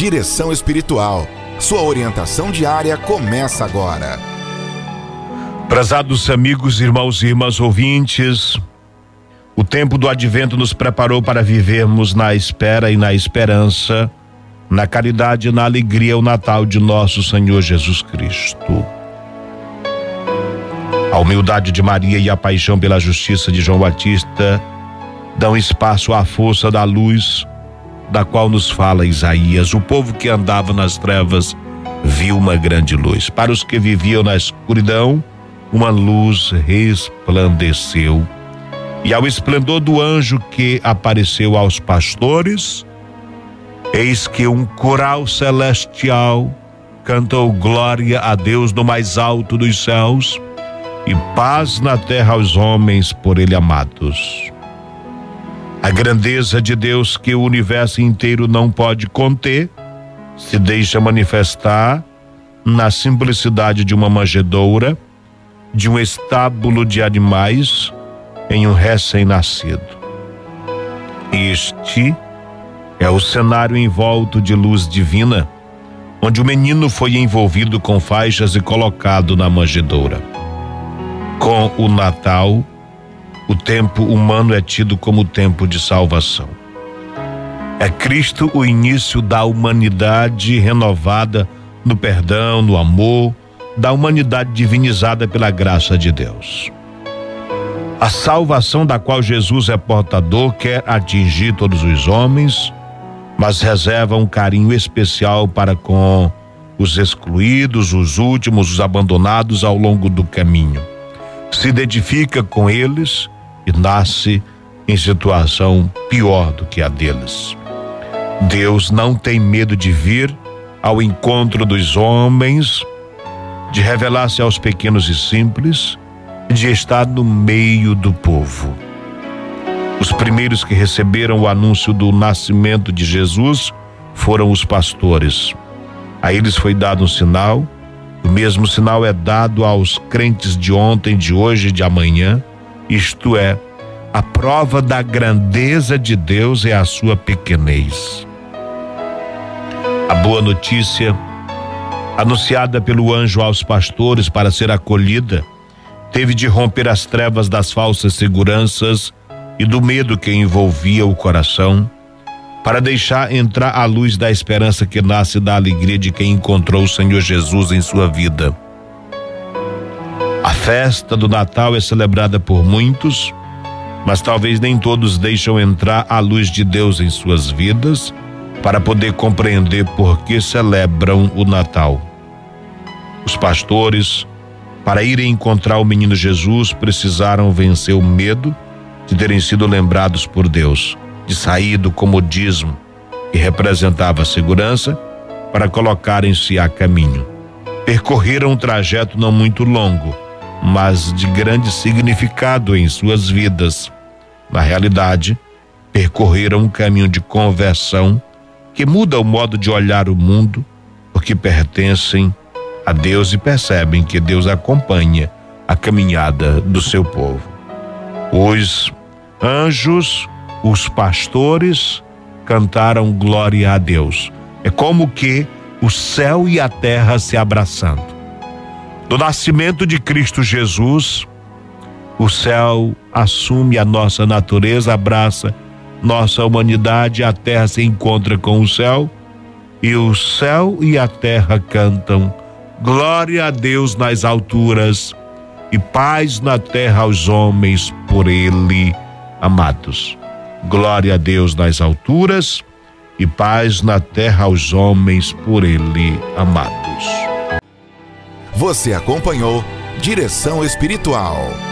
Direção Espiritual. Sua orientação diária começa agora. Prezados amigos, irmãos e irmãs ouvintes, o tempo do advento nos preparou para vivermos na espera e na esperança, na caridade e na alegria o Natal de nosso Senhor Jesus Cristo. A humildade de Maria e a paixão pela justiça de João Batista dão espaço à força da luz da qual nos fala Isaías. O povo que andava nas trevas viu uma grande luz. Para os que viviam na escuridão, uma luz resplandeceu. E ao esplendor do anjo que apareceu aos pastores, eis que um coral celestial cantou glória a Deus no mais alto dos céus e paz na terra aos homens por ele amados. A grandeza de Deus que o universo inteiro não pode conter se deixa manifestar na simplicidade de uma manjedoura, de um estábulo de animais em um recém-nascido. Este é o cenário envolto de luz divina, onde o menino foi envolvido com faixas e colocado na manjedoura. Com o Natal, o tempo humano é tido como tempo de salvação. É Cristo o início da humanidade renovada no perdão, no amor, da humanidade divinizada pela graça de Deus. A salvação da qual Jesus é portador quer atingir todos os homens, mas reserva um carinho especial para com os excluídos, os últimos, os abandonados ao longo do caminho. Se identifica com eles e nasce em situação pior do que a deles. Deus não tem medo de vir ao encontro dos homens, de revelar-se aos pequenos e simples, de estar no meio do povo. Os primeiros que receberam o anúncio do nascimento de Jesus foram os pastores. A eles foi dado um sinal, o mesmo sinal é dado aos crentes de ontem, de hoje e de amanhã isto é, a prova da grandeza de Deus é a sua pequenez. A boa notícia, anunciada pelo anjo aos pastores para ser acolhida, teve de romper as trevas das falsas seguranças e do medo que envolvia o coração, para deixar entrar a luz da esperança que nasce da alegria de quem encontrou o Senhor Jesus em sua vida. Festa do Natal é celebrada por muitos, mas talvez nem todos deixam entrar a luz de Deus em suas vidas para poder compreender por que celebram o Natal. Os pastores, para irem encontrar o menino Jesus, precisaram vencer o medo de terem sido lembrados por Deus, de sair do comodismo que representava segurança para colocarem-se a caminho. Percorreram um trajeto não muito longo mas de grande significado em suas vidas. Na realidade, percorreram um caminho de conversão que muda o modo de olhar o mundo, porque pertencem a Deus e percebem que Deus acompanha a caminhada do seu povo. Os anjos, os pastores cantaram glória a Deus. É como que o céu e a terra se abraçando do nascimento de Cristo Jesus, o céu assume a nossa natureza, abraça nossa humanidade, a terra se encontra com o céu, e o céu e a terra cantam: Glória a Deus nas alturas e paz na terra aos homens por ele amados. Glória a Deus nas alturas e paz na terra aos homens por ele amados. Você acompanhou Direção Espiritual.